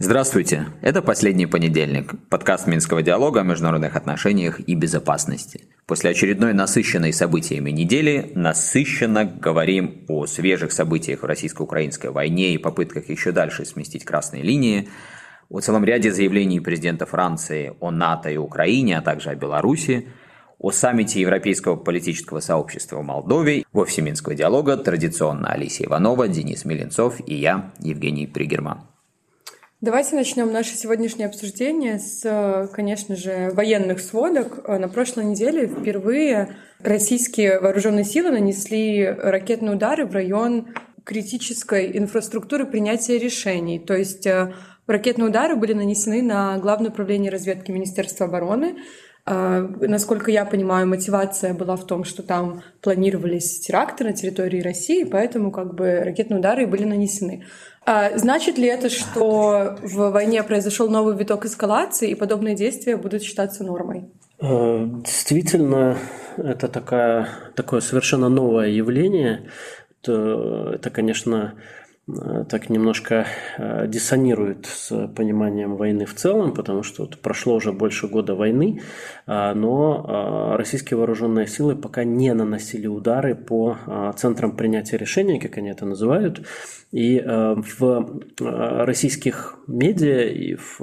Здравствуйте, это «Последний понедельник», подкаст Минского диалога о международных отношениях и безопасности. После очередной насыщенной событиями недели насыщенно говорим о свежих событиях в российско-украинской войне и попытках еще дальше сместить красные линии, о целом ряде заявлений президента Франции о НАТО и Украине, а также о Беларуси, о саммите Европейского политического сообщества в Молдове, в офисе Минского диалога традиционно Алисия Иванова, Денис Миленцов и я, Евгений Пригерман. Давайте начнем наше сегодняшнее обсуждение с, конечно же, военных сводок. На прошлой неделе впервые российские вооруженные силы нанесли ракетные удары в район критической инфраструктуры принятия решений. То есть э, ракетные удары были нанесены на Главное управление разведки Министерства обороны. Э, насколько я понимаю, мотивация была в том, что там планировались теракты на территории России, поэтому как бы ракетные удары были нанесены. А значит ли это, что в войне произошел новый виток эскалации и подобные действия будут считаться нормой? Э, действительно, это такая, такое совершенно новое явление. Это, это конечно, так немножко э, диссонирует с пониманием войны в целом, потому что вот прошло уже больше года войны, а, но э, российские вооруженные силы пока не наносили удары по центрам принятия решений, как они это называют. И в российских медиа и в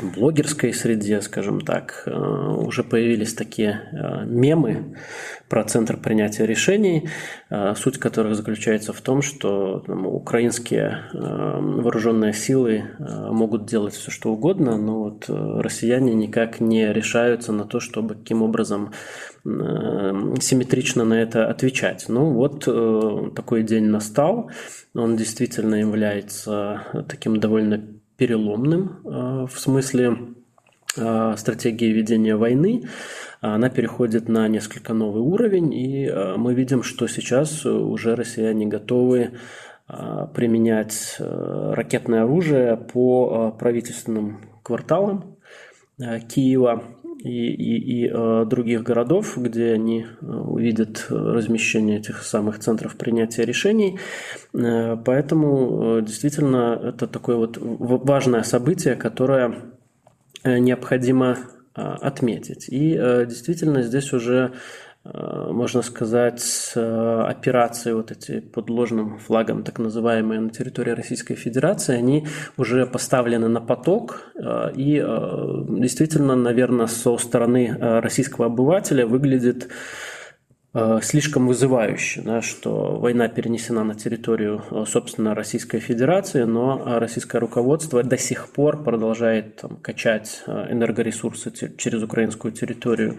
блогерской среде, скажем так, э, уже появились такие э, мемы про центр принятия решений, э, суть которых заключается в том, что там, украинские вооруженные силы могут делать все, что угодно, но вот россияне никак не решаются на то, чтобы каким образом симметрично на это отвечать. Ну вот такой день настал, он действительно является таким довольно переломным э, в смысле э, стратегии ведения войны. Она переходит на несколько новый уровень, и э, мы видим, что сейчас уже россияне готовы применять ракетное оружие по правительственным кварталам Киева и, и, и э, других городов, где они э, увидят размещение этих самых центров принятия решений. Э, поэтому э, действительно это такое вот важное событие, которое э, необходимо э, отметить. И э, действительно здесь уже Э, можно сказать, э, операции вот эти под ложным флагом, так называемые, на территории Российской Федерации, они уже поставлены на поток, э, и действительно, наверное, со стороны российского обывателя выглядит Э, слишком вызывающе, да, что война перенесена на территорию, э, собственно, Российской Федерации, но э, российское руководство до сих пор продолжает там, качать энергоресурсы через украинскую территорию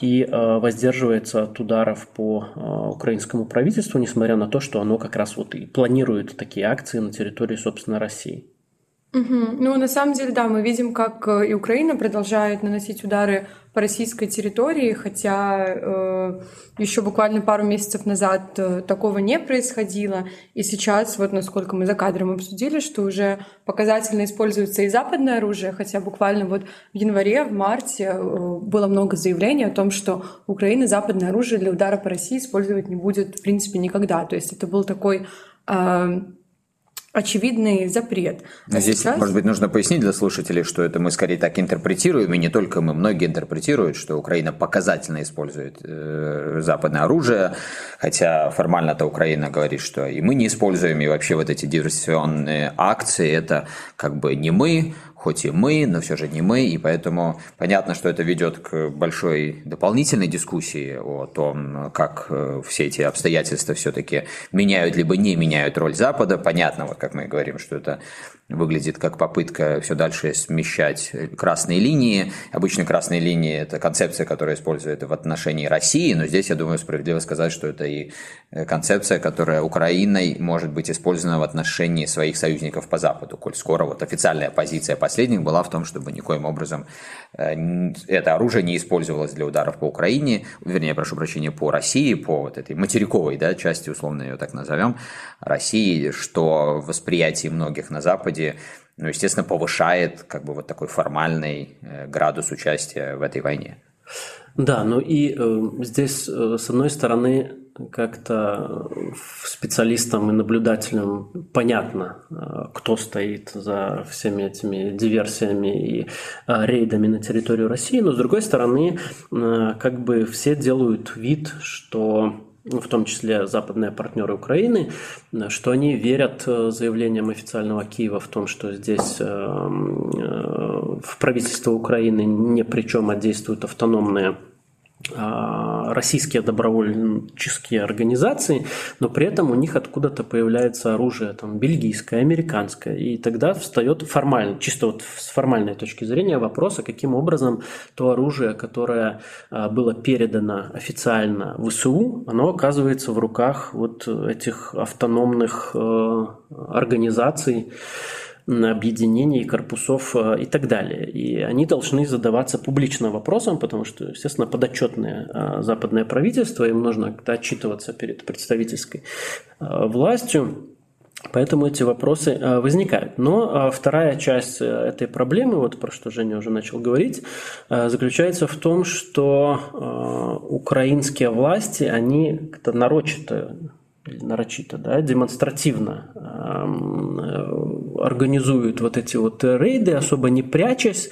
и воздерживается от ударов по украинскому правительству, несмотря на то, что оно как раз вот и планирует такие акции на территории, собственно, России. Угу. Ну, на самом деле, да, мы видим, как и Украина продолжает наносить удары по российской территории, хотя э, еще буквально пару месяцев назад э, такого не происходило. И сейчас, вот насколько мы за кадром обсудили, что уже показательно используется и западное оружие, хотя буквально вот в январе, в марте э, было много заявлений о том, что Украина западное оружие для удара по России использовать не будет в принципе никогда. То есть это был такой э, очевидный запрет. А Здесь, сейчас... может быть, нужно пояснить для слушателей, что это мы скорее так интерпретируем, и не только мы, многие интерпретируют, что Украина показательно использует э, западное оружие, хотя формально-то Украина говорит, что и мы не используем, и вообще вот эти диверсионные акции, это как бы не мы, хоть и мы, но все же не мы, и поэтому понятно, что это ведет к большой дополнительной дискуссии о том, как э, все эти обстоятельства все-таки меняют либо не меняют роль Запада. Понятно, вот как мы говорим, что это выглядит как попытка все дальше смещать красные линии. Обычно красные линии – это концепция, которая используется в отношении России, но здесь, я думаю, справедливо сказать, что это и концепция, которая Украиной может быть использована в отношении своих союзников по Западу, коль скоро вот официальная позиция последних была в том, чтобы никоим образом э, это оружие не использовалось для ударов по Украине, вернее, прошу прощения, по России, по вот этой материковой да, части, условно ее так назовем, России, что в восприятии многих на Западе Западе, ну, естественно, повышает как бы вот такой формальный э, градус участия в этой войне. Да, ну и э, здесь, э, с одной стороны, как-то специалистам и наблюдателям понятно, э, кто стоит за всеми этими диверсиями и э, рейдами на территорию России, но с другой стороны, как бы все делают вид, что в том числе западные партнеры Украины, что они верят заявлениям официального Киева в том, что здесь в правительство Украины ни при чем, а действуют автономные российские добровольческие организации, но при этом у них откуда-то появляется оружие там, бельгийское, американское, и тогда встает формально, чисто вот с формальной точки зрения вопрос, а каким образом то оружие, которое а, было передано официально в ВСУ, оно оказывается в руках вот этих автономных э, организаций, объединений, корпусов э, и так далее. И они должны задаваться публично вопросом, потому что, естественно, подотчетное э, западное правительство, им нужно отчитываться перед представительской э, властью. Поэтому эти вопросы возникают. Но вторая часть этой проблемы, вот про что Женя уже начал говорить, заключается в том, что украинские власти, они как-то нарочито нарочито, да, демонстративно э, организуют вот эти вот рейды, особо не прячась,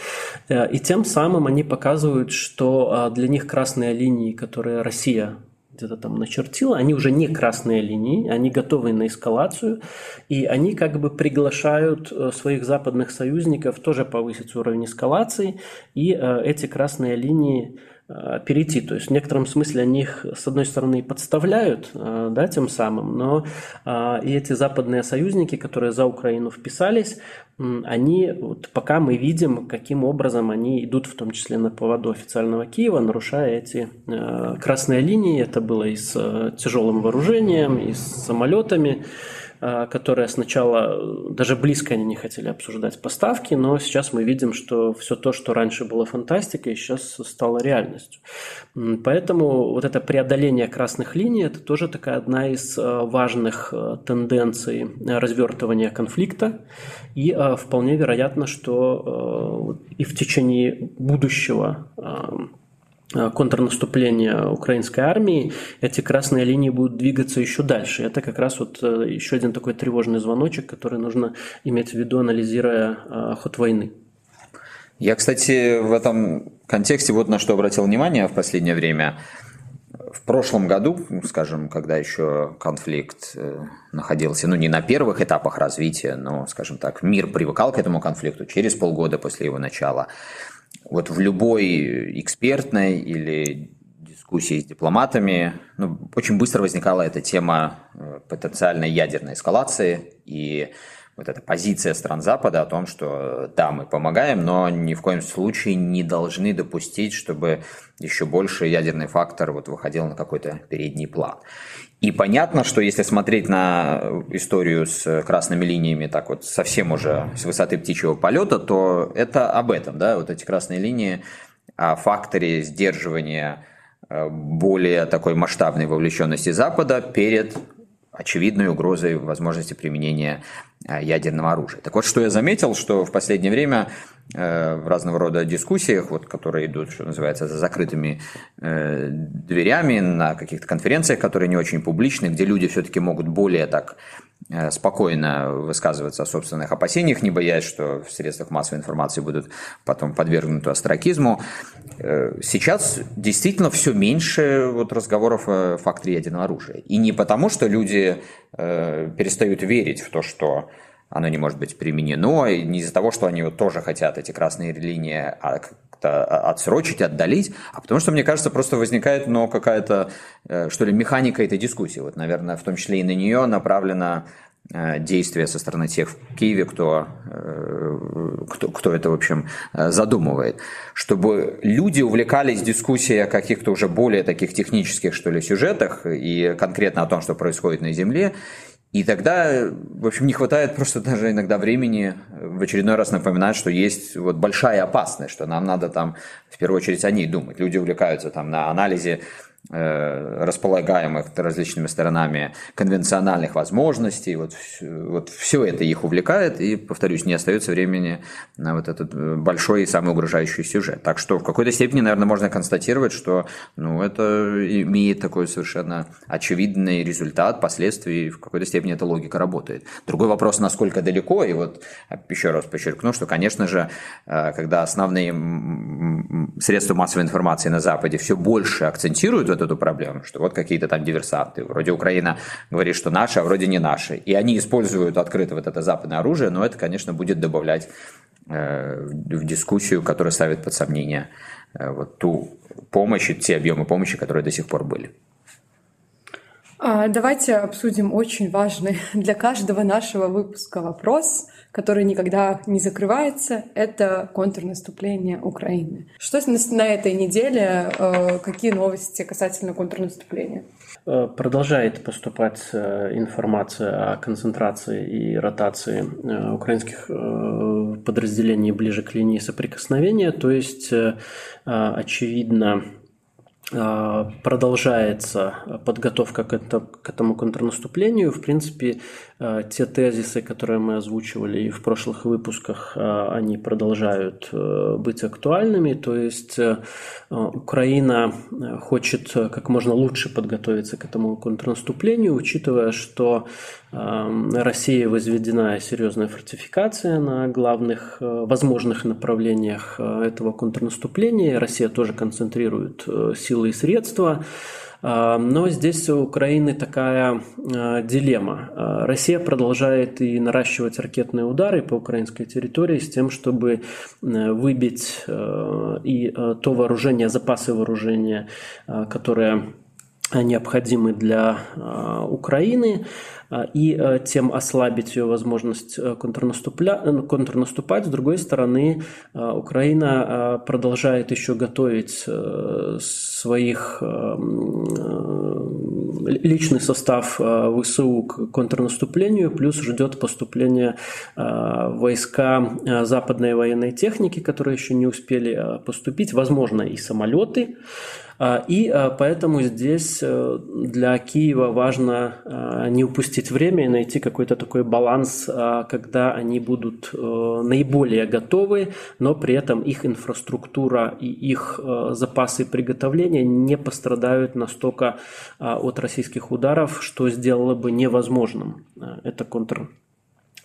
э, и тем самым они показывают, что а, для них красные линии, которые Россия где-то там начертила, они уже не красные линии, они готовы на эскалацию, и они как бы приглашают э, своих западных союзников тоже повысить уровень эскалации, и эти красные линии Э, перейти. То есть в некотором смысле они их, с одной стороны, подставляют, э, да, тем самым, но э, и эти западные союзники, которые за Украину вписались, они, вот пока мы видим, каким образом они идут, в том числе на поводу официального Киева, нарушая эти красные линии. Это было и с тяжелым вооружением, и с самолетами. А, которые сначала э, даже близко они не хотели обсуждать поставки, но сейчас мы видим, что все то, что раньше было фантастикой, сейчас стало реальностью. Поэтому вот это преодоление красных линий – это тоже такая одна из э, важных э, тенденций развертывания конфликта. И вполне вероятно, что и в течение будущего контрнаступления украинской армии, эти красные линии будут двигаться еще дальше. Это как раз вот э, еще один такой тревожный звоночек, который нужно иметь в виду, анализируя э, ход войны. Я, кстати, в этом контексте вот на что обратил внимание в последнее время. В прошлом году, скажем, когда еще конфликт находился, ну, не на первых этапах развития, но, скажем так, мир привыкал к этому конфликту через полгода после его начала вот в любой экспертной или дискуссии с дипломатами ну, очень быстро возникала эта тема э, потенциальной ядерной эскалации и вот эта позиция стран Запада о том, что да, мы помогаем, но ни в коем случае не должны допустить, чтобы еще больше ядерный фактор вот выходил на какой-то передний план. И понятно, что если смотреть на историю с красными линиями так вот совсем уже с высоты птичьего полета, то это об этом, да, вот эти красные линии о факторе сдерживания э, более такой масштабной вовлеченности Запада перед очевидной угрозой возможности применения э, ядерного оружия. Так вот, что я заметил, что в последнее время Э, в разного рода дискуссиях, вот, которые идут, что называется, за закрытыми э, дверями, на каких-то конференциях, которые не очень публичны, где люди все-таки могут более так спокойно высказываться о собственных опасениях, не боясь, что в средствах массовой информации будут потом подвергнуты астракизму. Э, сейчас действительно все меньше вот разговоров о факторе ядерного оружия. И не потому, что люди э, перестают верить в то, что оно не может быть применено, и не из-за того, что они вот тоже хотят эти красные линии а как-то отсрочить, отдалить, а потому что, мне кажется, просто возникает ну, какая-то, э, что ли, механика этой дискуссии. Вот, наверное, в том числе и на нее направлено э, действие со стороны тех в Киеве, кто, э, кто, кто это, в общем, задумывает. Чтобы люди увлекались дискуссией о каких-то уже более таких технических, что ли, сюжетах и конкретно о том, что происходит на Земле, и тогда, в общем, не хватает просто даже иногда времени в очередной раз напоминать, что есть вот большая опасность, что нам надо там в первую очередь о ней думать. Люди увлекаются там на анализе располагаемых различными сторонами конвенциональных возможностей. Вот, вот все это их увлекает, и, повторюсь, не остается времени на вот этот э, большой и самый угрожающий сюжет. Так что в какой-то степени, наверное, можно констатировать, что ну, это имеет такой совершенно очевидный результат, последствий, и в какой-то степени эта логика работает. Другой вопрос, насколько далеко, и вот еще раз подчеркну, что, конечно же, э, когда основные средства массовой информации на Западе все больше акцентируют вот эту проблему, что вот какие-то там диверсанты, вроде Украина говорит, что наши, а вроде не наши, и они используют открыто вот это западное оружие, но это, конечно, будет добавлять э, в дискуссию, которая ставит под сомнение э, вот ту помощь и те объемы помощи, которые до сих пор были. А, давайте обсудим очень важный для каждого нашего выпуска вопрос, который никогда не закрывается. Это контрнаступление Украины. Что на этой неделе? Э, какие новости касательно контрнаступления? Э, продолжает поступать э, информация о концентрации и ротации украинских подразделений ближе к линии соприкосновения. То есть, очевидно, продолжается подготовка к, этому контрнаступлению. В принципе, а, те тезисы, которые мы озвучивали и в прошлых выпусках, а, они продолжают э, быть актуальными. То есть э, Украина хочет как можно лучше подготовиться к этому контрнаступлению, учитывая, что России возведена серьезная фортификация на главных э, возможных направлениях этого контрнаступления. Россия тоже концентрирует силы и средства. Но здесь у Украины такая дилемма. Россия продолжает и наращивать ракетные удары по украинской территории с тем, чтобы выбить и то вооружение, запасы вооружения, которые необходимы для Украины. А, и э, тем ослабить ее возможность э, контрнаступля... Э, контрнаступать. С другой стороны, Украина продолжает еще готовить своих личный состав ВСУ к контрнаступлению, плюс ждет поступления войска западной военной техники, которые еще не успели поступить, возможно, и самолеты. А, и а, поэтому здесь э, для Киева важно а, не упустить время и найти какой-то такой баланс, когда они будут э, наиболее готовы, но при этом их инфраструктура и их э, запасы приготовления не пострадают настолько от российских ударов, что сделало бы невозможным это контр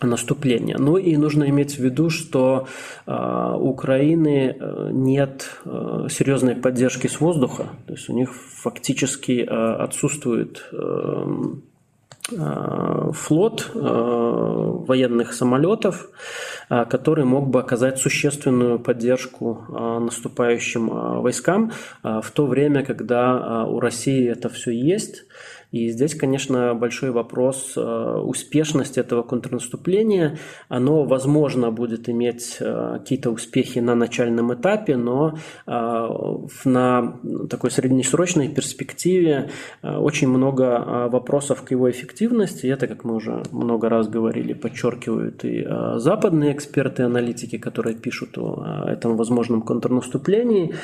наступления. Ну и нужно иметь в виду, что э, у Украины э, нет э, серьезной поддержки с воздуха, то есть у них фактически отсутствует флот военных самолетов, который мог бы оказать существенную поддержку наступающим войскам в то время, когда у России это все есть. И здесь, конечно, большой вопрос э, успешности этого контрнаступления. Оно, возможно, будет иметь э, какие-то успехи на начальном этапе, но э, на такой среднесрочной перспективе очень много вопросов к его эффективности. Это, как мы уже много раз говорили, подчеркивают и западные эксперты, аналитики, которые пишут о этом возможном контрнаступлении.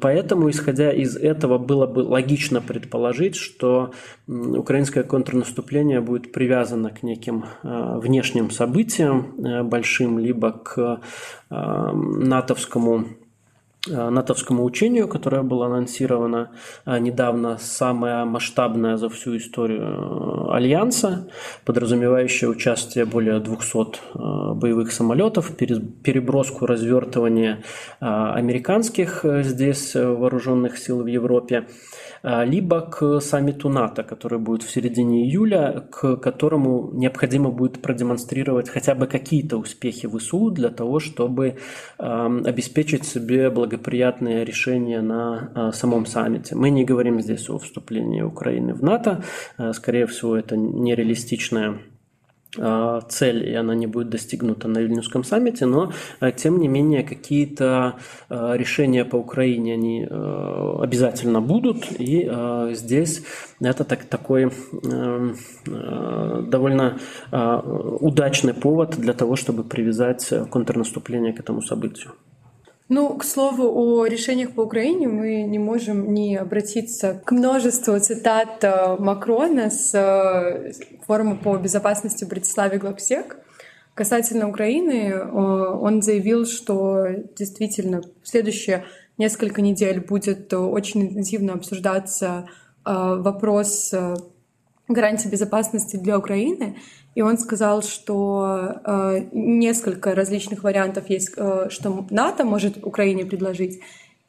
Поэтому, исходя из этого, было бы логично предположить, что украинское контрнаступление будет привязано к неким э, внешним событиям э, большим, либо к э, натовскому натовскому учению, которое было анонсировано недавно, самое масштабное за всю историю Альянса, подразумевающее участие более 200 боевых самолетов, переброску развертывания американских здесь вооруженных сил в Европе. А, либо к саммиту НАТО, который будет в середине июля, к которому необходимо будет продемонстрировать хотя бы какие-то успехи ВСУ для того, чтобы обеспечить себе благоприятные решения на а, самом саммите. Мы не говорим здесь о вступлении Украины в НАТО, а, скорее всего, это нереалистичная цель, и она не будет достигнута на Вильнюсском саммите, но а, тем не менее какие-то а, решения по Украине они обязательно будут, и здесь это так, такой довольно удачный повод для того, чтобы привязать контрнаступление к этому событию. Ну, к слову, о решениях по Украине мы не можем не обратиться к множеству цитат э, Макрона с э, форума по безопасности в Братиславе Глобсек. Касательно Украины, э, он заявил, что действительно в следующие несколько недель будет очень интенсивно обсуждаться вопрос гарантии безопасности для Украины, и он сказал, что э, несколько различных вариантов есть, э, что НАТО может Украине предложить.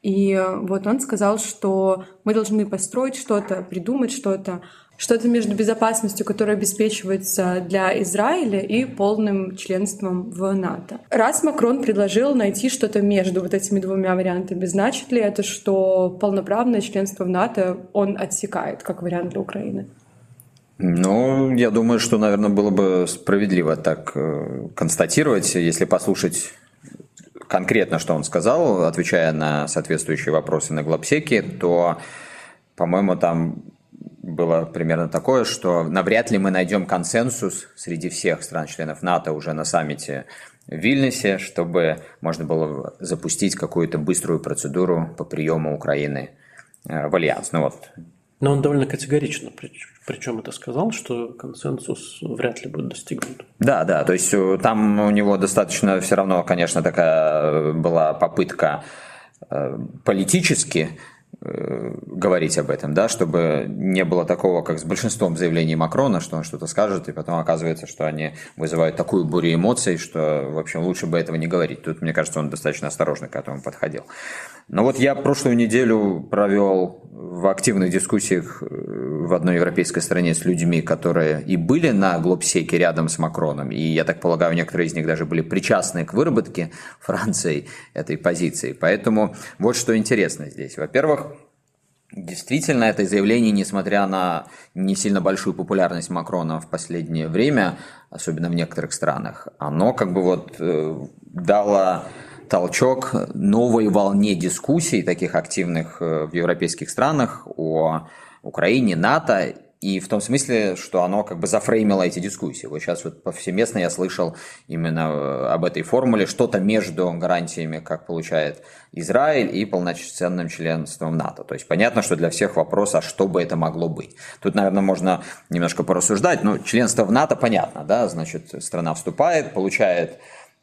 И э, вот он сказал, что мы должны построить что-то, придумать что-то, что-то между безопасностью, которая обеспечивается для Израиля, и полным членством в НАТО. Раз Макрон предложил найти что-то между вот этими двумя вариантами, значит ли это, что полноправное членство в НАТО он отсекает как вариант для Украины? Ну, я думаю, что, наверное, было бы справедливо так э, констатировать, если послушать конкретно, что он сказал, отвечая на соответствующие вопросы на Глобсеке, то, по-моему, там было примерно такое, что навряд ли мы найдем консенсус среди всех стран-членов НАТО уже на саммите в Вильнюсе, чтобы можно было запустить какую-то быструю процедуру по приему Украины э, в Альянс. Ну вот, но он довольно категорично, причем это сказал, что консенсус вряд ли будет достигнут. Да, да, то есть э, там у него достаточно все равно, конечно, такая была попытка э, политически Э, говорить об этом, да, чтобы не было такого, как с большинством заявлений Макрона, что он что-то скажет, и потом оказывается, что они вызывают такую бурю эмоций, что, в общем, лучше бы этого не говорить. Тут, мне кажется, он достаточно осторожно к этому подходил. Но вот я прошлую неделю провел в активных дискуссиях э, в одной европейской стране с людьми, которые и были на Глобсеке рядом с Макроном, и, я так полагаю, некоторые из них даже были причастны к выработке Франции этой позиции. Поэтому вот что интересно здесь. Во-первых, Действительно, это заявление, несмотря на не сильно большую популярность Макрона в последнее время, особенно в некоторых странах, оно как бы вот э, дало толчок новой волне дискуссий, таких активных э, в европейских странах, о Украине, НАТО и в том смысле, что оно как бы зафреймило эти дискуссии. Вот сейчас вот повсеместно я слышал именно э, об этой формуле, что-то между гарантиями, как получает Израиль, и полноценным членством НАТО. То есть понятно, что для всех вопрос, а что бы это могло быть. Тут, наверное, можно немножко порассуждать, но членство в НАТО понятно, да, значит, страна вступает, получает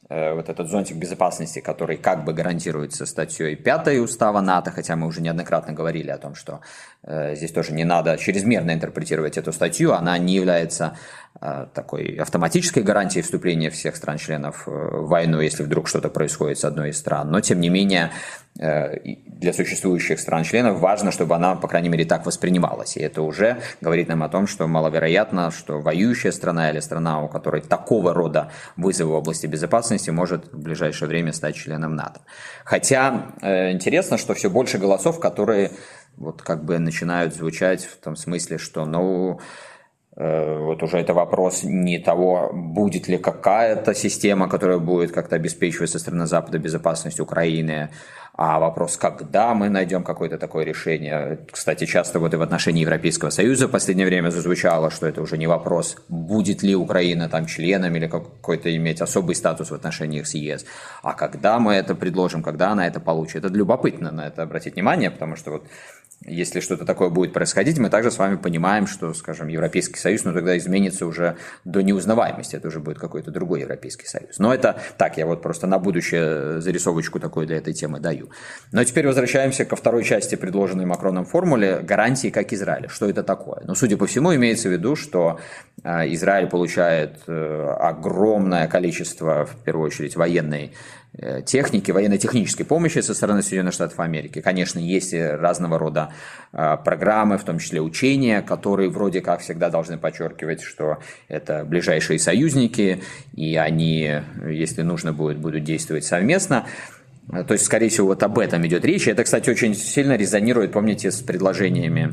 вот этот зонтик безопасности, который как бы гарантируется статьей 5 устава НАТО, хотя мы уже неоднократно говорили о том, что э, здесь тоже не надо чрезмерно интерпретировать эту статью, она не является э, такой автоматической гарантией вступления всех стран-членов в войну, если вдруг что-то происходит с одной из стран, но тем не менее Э, для существующих стран-членов важно, чтобы она, по крайней мере, так воспринималась. И это уже говорит нам о том, что маловероятно, что воюющая страна или страна, у которой такого рода вызовы в области безопасности, может в ближайшее время стать членом НАТО. Хотя э, интересно, что все больше голосов, которые вот как бы начинают звучать в том смысле, что, ну, э, вот уже это вопрос не того, будет ли какая-то система, которая будет как-то обеспечивать со стороны Запада безопасность Украины, а вопрос, когда мы найдем какое-то такое решение. Кстати, часто вот и в отношении Европейского Союза в последнее время зазвучало, что это уже не вопрос, будет ли Украина там членом или какой-то иметь особый статус в отношениях с ЕС, а когда мы это предложим, когда она это получит. Это любопытно на это обратить внимание, потому что вот если что-то такое будет происходить, мы также с вами понимаем, что, скажем, Европейский Союз, ну тогда изменится уже до неузнаваемости, это уже будет какой-то другой Европейский Союз. Но это так, я вот просто на будущее зарисовочку такую для этой темы даю. Но теперь возвращаемся ко второй части предложенной Макроном формуле гарантии как Израиля. Что это такое? Ну, судя по всему, имеется в виду, что э, Израиль получает э, огромное количество, в первую очередь, военной Э, техники, военно-технической помощи со стороны Соединенных Штатов Америки. Конечно, есть разного рода э, программы, в том числе учения, которые вроде как всегда должны подчеркивать, что это ближайшие союзники, и они, если нужно будет, будут действовать совместно. То есть, скорее всего, вот об этом идет речь. Это, кстати, очень сильно резонирует, помните, с предложениями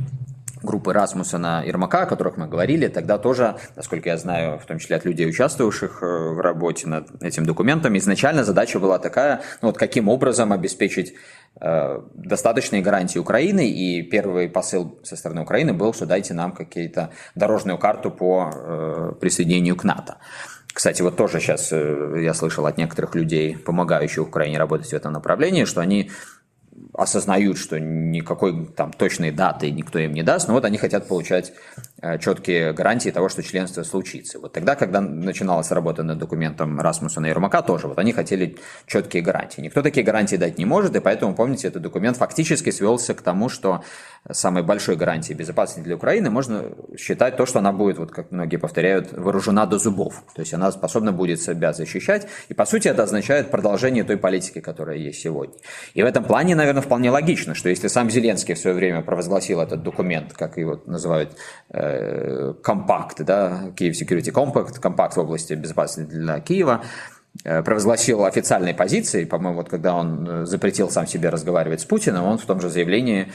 группы Расмуссона Ермака, о которых мы говорили, тогда тоже, насколько я знаю, в том числе от людей, участвовавших э, в работе над этим документом, изначально задача была такая, ну вот каким образом обеспечить э, достаточные гарантии Украины, и первый посыл со стороны Украины был, что дайте нам какие-то дорожную карту по э, присоединению к НАТО. кстати, вот тоже сейчас я слышал от некоторых людей, помогающих Украине работать в этом направлении, что они осознают, что никакой там точной даты никто им не даст, но вот они хотят получать э, четкие гарантии того, что членство случится. Вот тогда, когда начиналась работа над документом Расмуссона и Ермака, тоже вот они хотели четкие гарантии. Никто такие гарантии дать не может, и поэтому, помните, этот документ фактически свелся к тому, что самой большой гарантией безопасности для Украины можно считать то, что она будет, вот как многие повторяют, вооружена до зубов. То есть она способна будет себя защищать, и по сути это означает продолжение той политики, которая есть сегодня. И в этом плане, наверное, вполне логично, что если сам Зеленский в свое время провозгласил этот документ, как его называют, э, компакт, да, Киев Security Compact, компакт в области безопасности для Киева, э, провозгласил официальной позиции, по-моему, вот когда он э, запретил сам себе разговаривать с Путиным, он в том же заявлении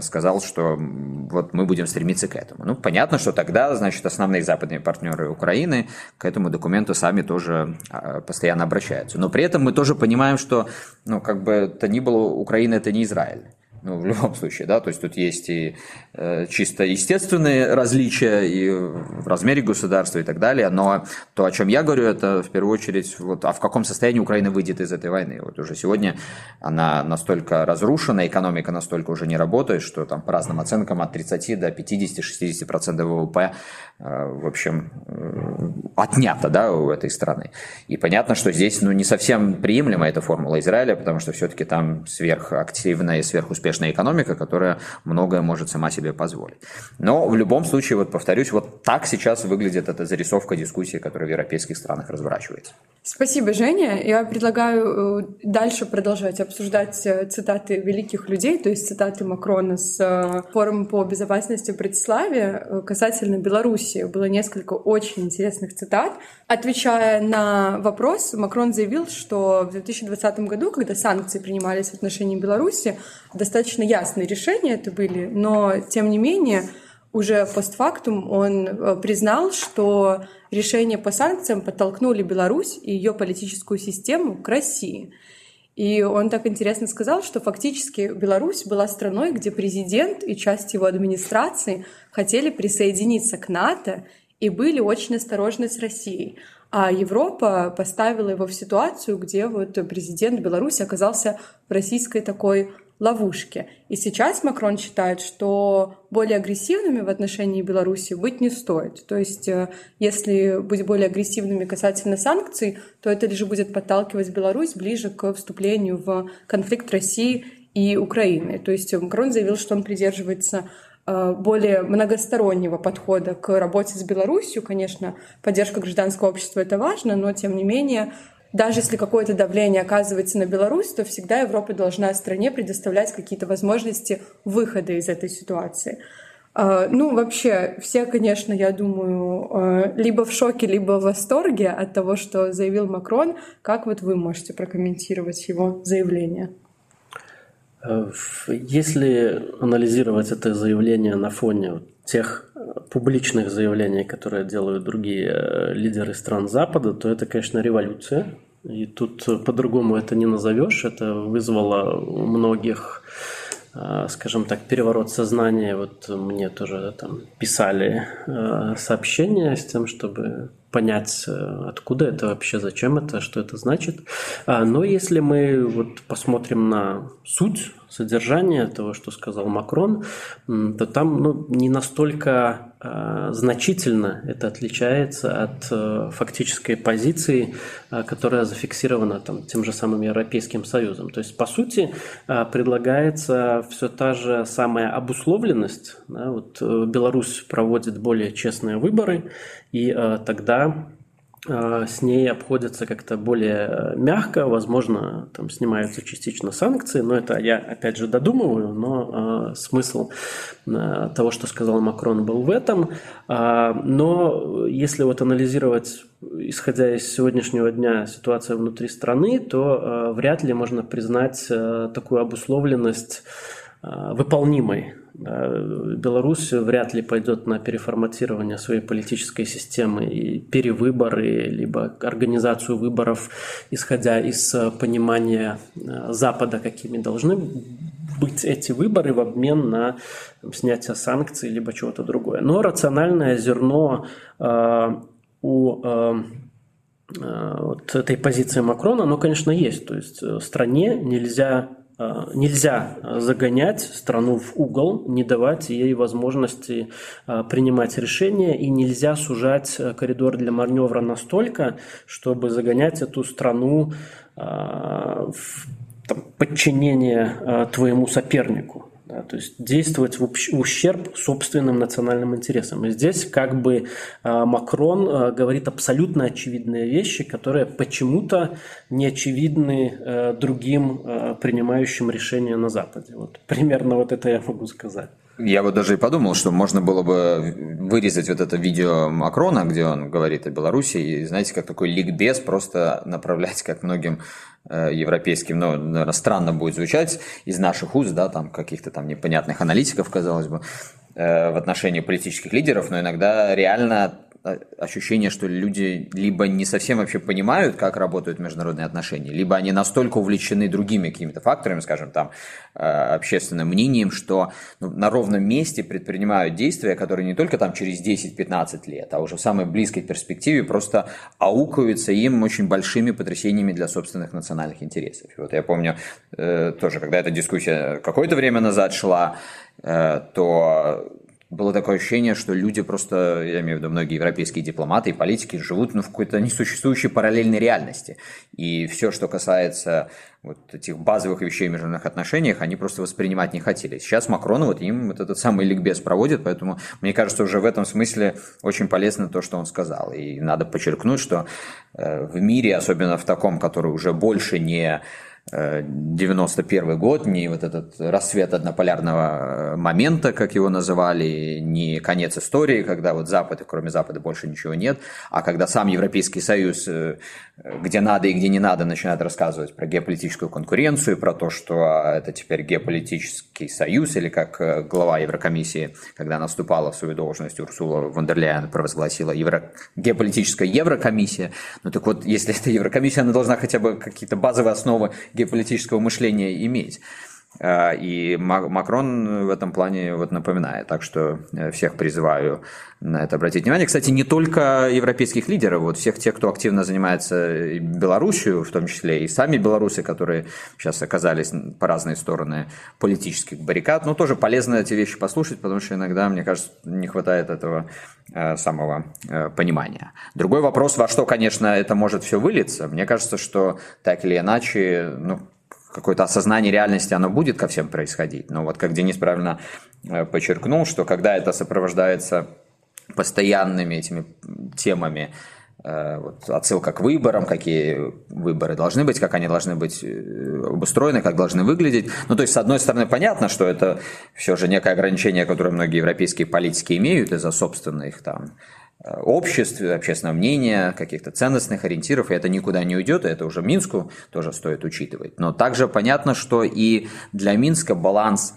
сказал, что вот мы будем стремиться к этому. Ну, понятно, что тогда, значит, основные западные партнеры Украины к этому документу сами тоже а, постоянно обращаются. Но при этом мы тоже понимаем, что, ну, как бы то ни было, Украина это не Израиль ну, в любом случае, да, то есть тут есть и э, чисто естественные различия и в размере государства и так далее, но то, о чем я говорю, это в первую очередь, вот, а в каком состоянии Украина выйдет из этой войны. Вот уже сегодня она настолько разрушена, экономика настолько уже не работает, что там по разным оценкам от 30 до 50-60% ВВП, э, в общем, э, отнято, да, у этой страны. И понятно, что здесь, ну, не совсем приемлема эта формула Израиля, потому что все-таки там сверхактивная и сверхуспешная успешная экономика, которая многое может сама себе позволить. Но в любом случае, вот повторюсь, вот так сейчас выглядит эта зарисовка дискуссии, которая в европейских странах разворачивается. Спасибо, Женя. Я предлагаю э, дальше продолжать обсуждать э, цитаты великих людей, то есть цитаты Макрона с э, форума по безопасности в Братиславе касательно Беларуси. Было несколько очень интересных цитат. Отвечая на вопрос, Макрон заявил, что в 2020 году, когда санкции принимались в отношении Беларуси, достаточно ясные решения это были, но тем не менее уже постфактум он э, признал, что решения по санкциям подтолкнули Беларусь и ее политическую систему к России. И он так интересно сказал, что фактически Беларусь была страной, где президент и часть его администрации хотели присоединиться к НАТО и были очень осторожны с Россией. А Европа поставила его в ситуацию, где вот президент Беларуси оказался в российской такой ловушке. И сейчас Макрон считает, что более агрессивными в отношении Беларуси быть не стоит. То есть, э, если быть более агрессивными касательно санкций, то это лишь будет подталкивать Беларусь ближе к вступлению в конфликт России и Украины. То есть Макрон заявил, что он придерживается э, более многостороннего подхода к работе с Беларусью. Конечно, поддержка гражданского общества — это важно, но, тем не менее, даже если какое-то давление оказывается на Беларусь, то всегда Европа должна стране предоставлять какие-то возможности выхода из этой ситуации. А, ну, вообще, все, конечно, я думаю, а, либо в шоке, либо в восторге от того, что заявил Макрон. Как вот вы можете прокомментировать его заявление? Э, если анализировать это заявление на фоне тех э, публичных заявлений, которые делают другие э, лидеры стран Запада, то это, конечно, революция. И тут по-другому это не назовешь. Это вызвало у многих, э, скажем так, переворот сознания. Вот мне тоже там писали сообщения с тем, чтобы понять, откуда это вообще, зачем это, что это значит. А, но если мы вот посмотрим на суть содержание того, что сказал Макрон, то там ну, не настолько э, значительно это отличается от э, фактической позиции, э, которая зафиксирована там, тем же самым Европейским Союзом. То есть, по сути, э, предлагается все та же самая обусловленность. Да, вот, э, Беларусь проводит более честные выборы, и э, тогда а, с ней обходятся как-то более мягко, возможно, там снимаются частично санкции, но это я опять же додумываю, но э, смысл э, того, что сказал Макрон, был в этом. Э, но если вот анализировать, исходя из сегодняшнего дня, ситуацию внутри страны, то э, вряд ли можно признать э, такую обусловленность э, выполнимой Беларусь вряд ли пойдет на переформатирование своей политической системы и перевыборы, либо организацию выборов, исходя из понимания э, Запада, какими должны быть эти выборы в обмен на снятие санкций, либо чего-то другое. Но рациональное зерно э, у э, вот этой позиции Макрона, оно, конечно, есть. То есть стране нельзя Э, нельзя загонять страну в угол, не давать ей возможности э, принимать решения, и нельзя сужать э, коридор для маневра настолько, чтобы загонять эту страну в подчинение твоему сопернику. Да, то есть действовать в ущерб собственным национальным интересам. И здесь как бы а, Макрон а, говорит абсолютно очевидные вещи, которые почему-то не очевидны а, другим принимающим решения на Западе. Вот примерно вот это я могу сказать. Я вот даже и подумал, что можно было бы вырезать вот это видео Макрона, где он говорит о Беларуси, и, знаете, как такой ликбез просто направлять, как многим э, европейским, ну, наверное, странно будет звучать из наших уст, да, там каких-то там непонятных аналитиков, казалось бы, э, в отношении политических лидеров, но иногда реально ощущение, что люди либо не совсем вообще понимают, как работают международные отношения, либо они настолько увлечены другими какими-то факторами, скажем, там, э, общественным мнением, что ну, на ровном месте предпринимают действия, которые не только там через 10-15 лет, а уже в самой близкой перспективе просто аукаются им очень большими потрясениями для собственных национальных интересов. И вот я помню э, тоже, когда эта дискуссия какое-то время назад шла, э, то было такое ощущение, что люди просто, я имею в виду многие европейские дипломаты и политики, живут ну, в какой-то несуществующей параллельной реальности. И все, что касается вот этих базовых вещей в международных отношениях, они просто воспринимать не хотели. Сейчас Макрон вот им вот этот самый ликбез проводит, поэтому мне кажется, уже в этом смысле очень полезно то, что он сказал. И надо подчеркнуть, что э, в мире, особенно в таком, который уже больше не 91 год, не вот этот рассвет однополярного э, момента, как его называли, не конец истории, когда вот Запад, кроме Запада больше ничего нет, а когда сам Европейский Союз, э, где надо и где не надо, начинает рассказывать про геополитическую конкуренцию, про то, что а, это теперь геополитический союз, или как э, глава Еврокомиссии, когда наступала в свою должность Урсула фон провозгласила Евро... геополитическая Еврокомиссия. Ну так вот, если это Еврокомиссия, она должна хотя бы какие-то базовые основы геополитического мышления иметь. А, и Макрон в этом плане вот напоминает. Так что э, всех призываю на это обратить внимание. Кстати, не только европейских лидеров, вот всех тех, кто активно занимается Белоруссию, в том числе и сами белорусы, которые сейчас оказались по разные стороны политических баррикад. Но тоже полезно эти вещи послушать, потому что иногда, мне кажется, не хватает этого э, самого э, понимания. Другой вопрос, во что, конечно, это может все вылиться. Мне кажется, что так или иначе, ну, какое-то осознание реальности, оно будет ко всем происходить. Но вот как Денис правильно э, подчеркнул, что когда это сопровождается постоянными этими темами, вот, отсылка к выборам, какие выборы должны быть, как они должны быть э, обустроены, как должны выглядеть. Ну, то есть, с одной стороны, понятно, что это все же некое ограничение, которое многие европейские политики имеют из-за собственных там обществ, общественного мнения, каких-то ценностных ориентиров, и это никуда не уйдет, и это уже Минску тоже стоит учитывать. Но также понятно, что и для Минска баланс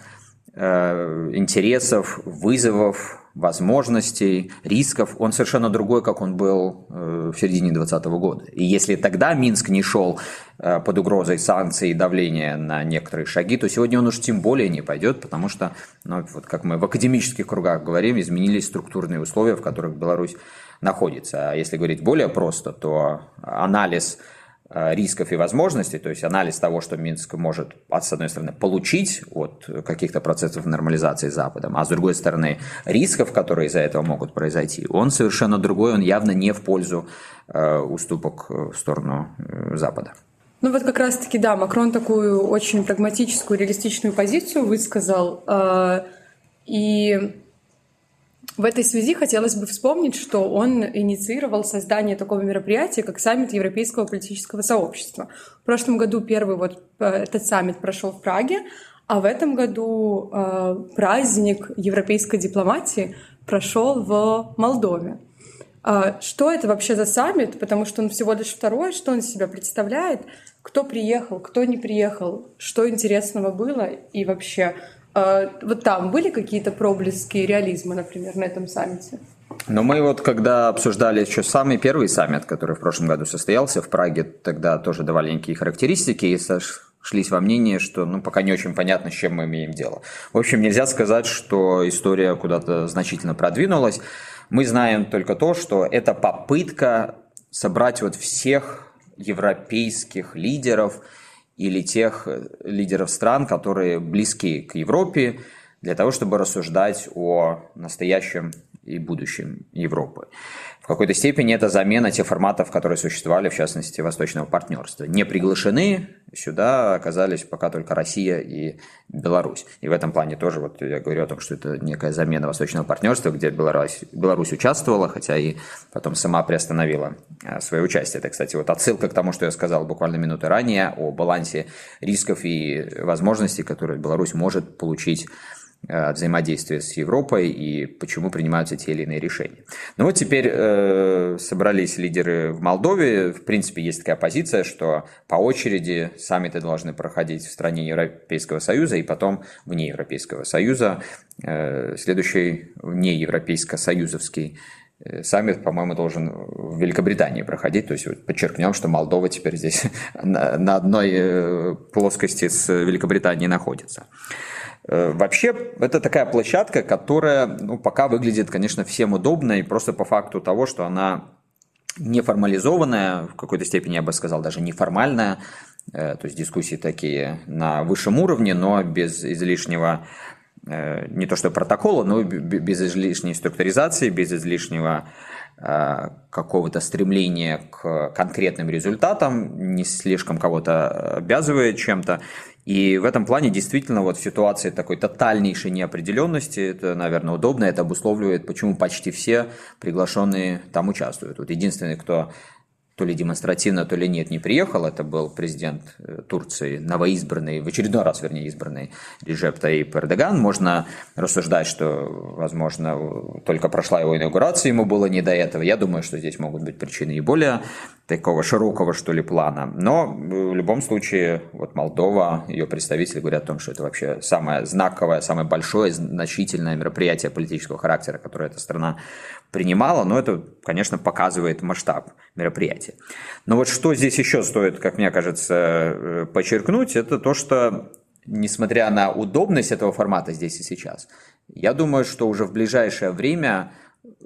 э, интересов, вызовов, возможностей, рисков, он совершенно другой, как он был э, в середине 2020 года. И если тогда Минск не шел э, под угрозой санкций и давления на некоторые шаги, то сегодня он уж тем более не пойдет, потому что, ну, вот как мы в академических кругах говорим, изменились структурные условия, в которых Беларусь находится. А если говорить более просто, то анализ рисков и возможностей, то есть анализ того, что Минск может, с одной стороны, получить от каких-то процессов нормализации с Западом, а с другой стороны, рисков, которые из-за этого могут произойти, он совершенно другой, он явно не в пользу э, уступок в сторону э, Запада. Ну вот как раз-таки, да, Макрон такую очень прагматическую, реалистичную позицию высказал. Э, и в этой связи хотелось бы вспомнить, что он инициировал создание такого мероприятия, как саммит Европейского политического сообщества. В прошлом году первый вот э, этот саммит прошел в Праге, а в этом году э, праздник европейской дипломатии прошел в Молдове. Э, что это вообще за саммит? Потому что он всего лишь второй, что он из себя представляет, кто приехал, кто не приехал, что интересного было и вообще вот там были какие-то проблески реализма, например, на этом саммите? Но мы вот когда обсуждали еще самый первый саммит, который в прошлом году состоялся в Праге, тогда тоже давали некие характеристики и сошлись во мнении, что ну, пока не очень понятно, с чем мы имеем дело. В общем, нельзя сказать, что история куда-то значительно продвинулась. Мы знаем только то, что это попытка собрать вот всех европейских лидеров или тех лидеров стран, которые близки к Европе, для того, чтобы рассуждать о настоящем и будущем Европы какой-то степени это замена тех форматов, которые существовали, в частности, Восточного партнерства. Не приглашены, сюда оказались пока только Россия и Беларусь. И в этом плане тоже вот я говорю о том, что это некая замена Восточного партнерства, где Беларусь, Беларусь участвовала, хотя и потом сама приостановила а, свое участие. Это, кстати, вот отсылка к тому, что я сказал буквально минуты ранее о балансе рисков и возможностей, которые Беларусь может получить Э, взаимодействия с Европой и почему принимаются те или иные решения. Ну вот теперь э, собрались лидеры в Молдове. В принципе, есть такая позиция, что по очереди саммиты должны проходить в стране Европейского Союза и потом вне Европейского Союза. Э, следующий вне Европейско-союзовский э, саммит, по-моему, должен в Великобритании проходить. То есть вот подчеркнем, что Молдова теперь здесь на, на одной э, плоскости с Великобританией находится. Э, вообще, это такая площадка, которая ну, пока выглядит, конечно, всем удобно, и просто по факту того, что она неформализованная, в какой-то степени, я бы сказал, даже неформальная, э, то есть дискуссии такие на высшем уровне, но без излишнего э, не то что протокола, но без излишней структуризации, без излишнего какого-то стремления к конкретным результатам, не слишком кого-то обязывает чем-то. И в этом плане действительно вот в ситуации такой тотальнейшей неопределенности это, наверное, удобно, это обусловливает, почему почти все приглашенные там участвуют. Вот единственный, кто то ли демонстративно, то ли нет, не приехал. Это был президент э, Турции, новоизбранный, в очередной раз, вернее, избранный Режеп Таип Эрдоган. Можно рассуждать, что, возможно, только прошла его инаугурация, ему было не до этого. Я думаю, что здесь могут быть причины и более такого широкого, что ли, плана. Но э, в любом случае, вот Молдова, ее представители говорят о том, что это вообще самое знаковое, самое большое, значительное мероприятие политического характера, которое эта страна принимала. Но это, конечно, показывает масштаб мероприятия. Но вот что здесь еще стоит, как мне кажется, э, подчеркнуть, это то, что несмотря на удобность этого формата здесь и сейчас, я думаю, что уже в ближайшее время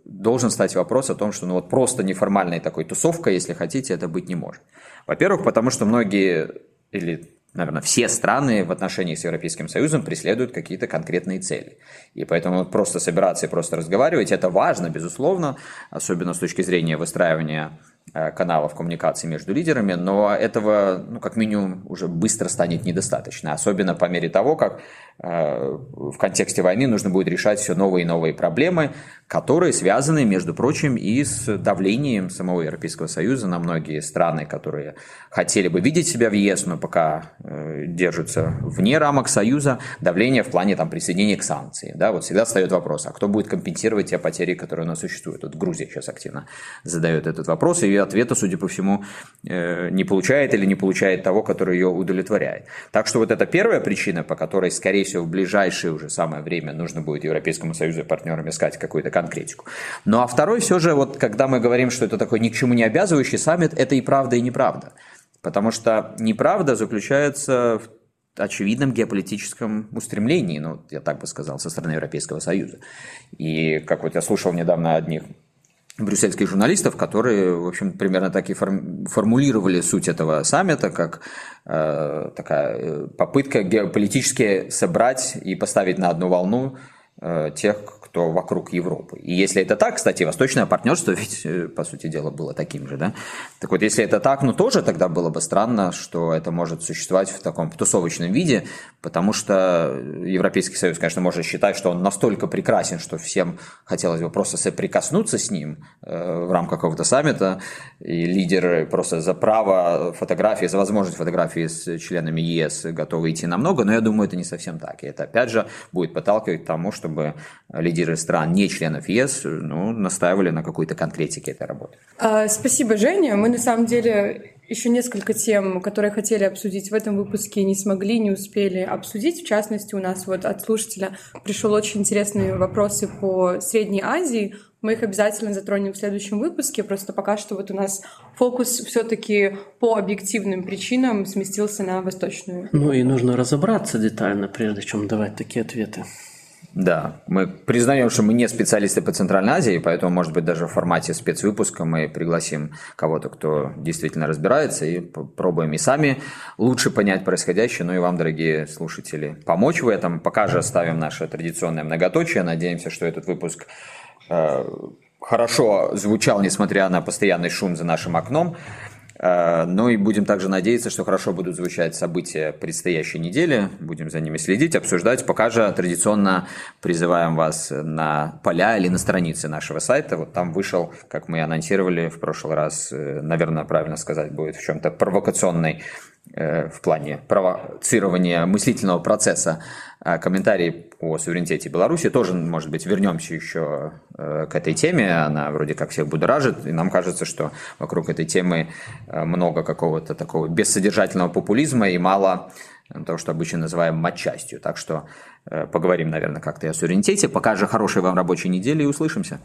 должен стать вопрос о том, что ну вот просто неформальной такой тусовкой, если хотите, это быть не может. Во-первых, потому что многие или наверное, все страны в отношении с Европейским Союзом преследуют какие-то конкретные цели. И поэтому просто собираться и просто разговаривать, это важно, безусловно, особенно с точки зрения выстраивания каналов коммуникации между лидерами, но этого, ну, как минимум, уже быстро станет недостаточно, особенно по мере того, как э, в контексте войны нужно будет решать все новые и новые проблемы, которые связаны, между прочим, и с давлением самого Европейского Союза на многие страны, которые хотели бы видеть себя в ЕС, но пока э, держатся вне рамок Союза, давление в плане там, присоединения к санкциям. Да? Вот всегда встает вопрос, а кто будет компенсировать те потери, которые у нас существуют? Вот Грузия сейчас активно задает этот вопрос, и ответа, судя по всему, э, не получает или не получает того, который ее удовлетворяет. Так что вот это первая причина, по которой, скорее всего, в ближайшее уже самое время нужно будет Европейскому Союзу и партнерам искать какую-то конкретику. Ну а второй все же, вот когда мы говорим, что это такой ни к чему не обязывающий саммит, это и правда, и неправда. Потому что неправда заключается в очевидном геополитическом устремлении, ну, я так бы сказал, со стороны Европейского Союза. И как вот я слушал недавно одних брюссельских журналистов, которые, в общем, примерно так и формулировали суть этого саммита, как э, такая э, попытка геополитически собрать и поставить на одну волну э, тех, кто вокруг Европы. И если это так, кстати, восточное партнерство ведь, э, по сути дела, было таким же, да? Так вот, если это так, ну тоже тогда было бы странно, что это может существовать в таком тусовочном виде, потому что Европейский Союз, конечно, может считать, что он настолько прекрасен, что всем хотелось бы просто соприкоснуться с ним э, в рамках какого-то саммита, и лидеры просто за право фотографии, за возможность фотографии с членами ЕС готовы идти на много, но я думаю, это не совсем так. И это, опять же, будет подталкивать к тому, чтобы лидеры лидеры стран, не членов ЕС, ну, настаивали на какой-то конкретике этой работы. А, спасибо, Женя. Мы на самом деле еще несколько тем, которые хотели обсудить в этом выпуске, не смогли, не успели обсудить. В частности, у нас вот от слушателя пришел очень интересные вопросы по Средней Азии. Мы их обязательно затронем в следующем выпуске. Просто пока что вот у нас фокус все-таки по объективным причинам сместился на восточную. Ну и нужно разобраться детально, прежде чем давать такие ответы. Да, мы признаем, что мы не специалисты по Центральной Азии, поэтому, может быть, даже в формате спецвыпуска мы пригласим кого-то, кто действительно разбирается, и попробуем и сами лучше понять происходящее, ну и вам, дорогие слушатели, помочь в этом. Пока же оставим наше традиционное многоточие. Надеемся, что этот выпуск э, хорошо звучал, несмотря на постоянный шум за нашим окном. Э, ну и будем также надеяться, что хорошо будут звучать события предстоящей недели. Будем за ними следить, обсуждать. Пока же традиционно призываем вас на поля или на страницы нашего сайта. Вот там вышел, как мы анонсировали в прошлый раз, э, наверное, правильно сказать будет, в чем-то провокационный Э, в плане провоцирования мыслительного процесса а комментарий о суверенитете Беларуси. Тоже, может быть, вернемся еще э, к этой теме. Она вроде как всех будоражит. И нам кажется, что вокруг этой темы э, много какого-то такого бессодержательного популизма и мало того, что обычно называем матчастью. Так что поговорим, наверное, как-то и о суверенитете. Пока же хорошей вам рабочей недели и услышимся.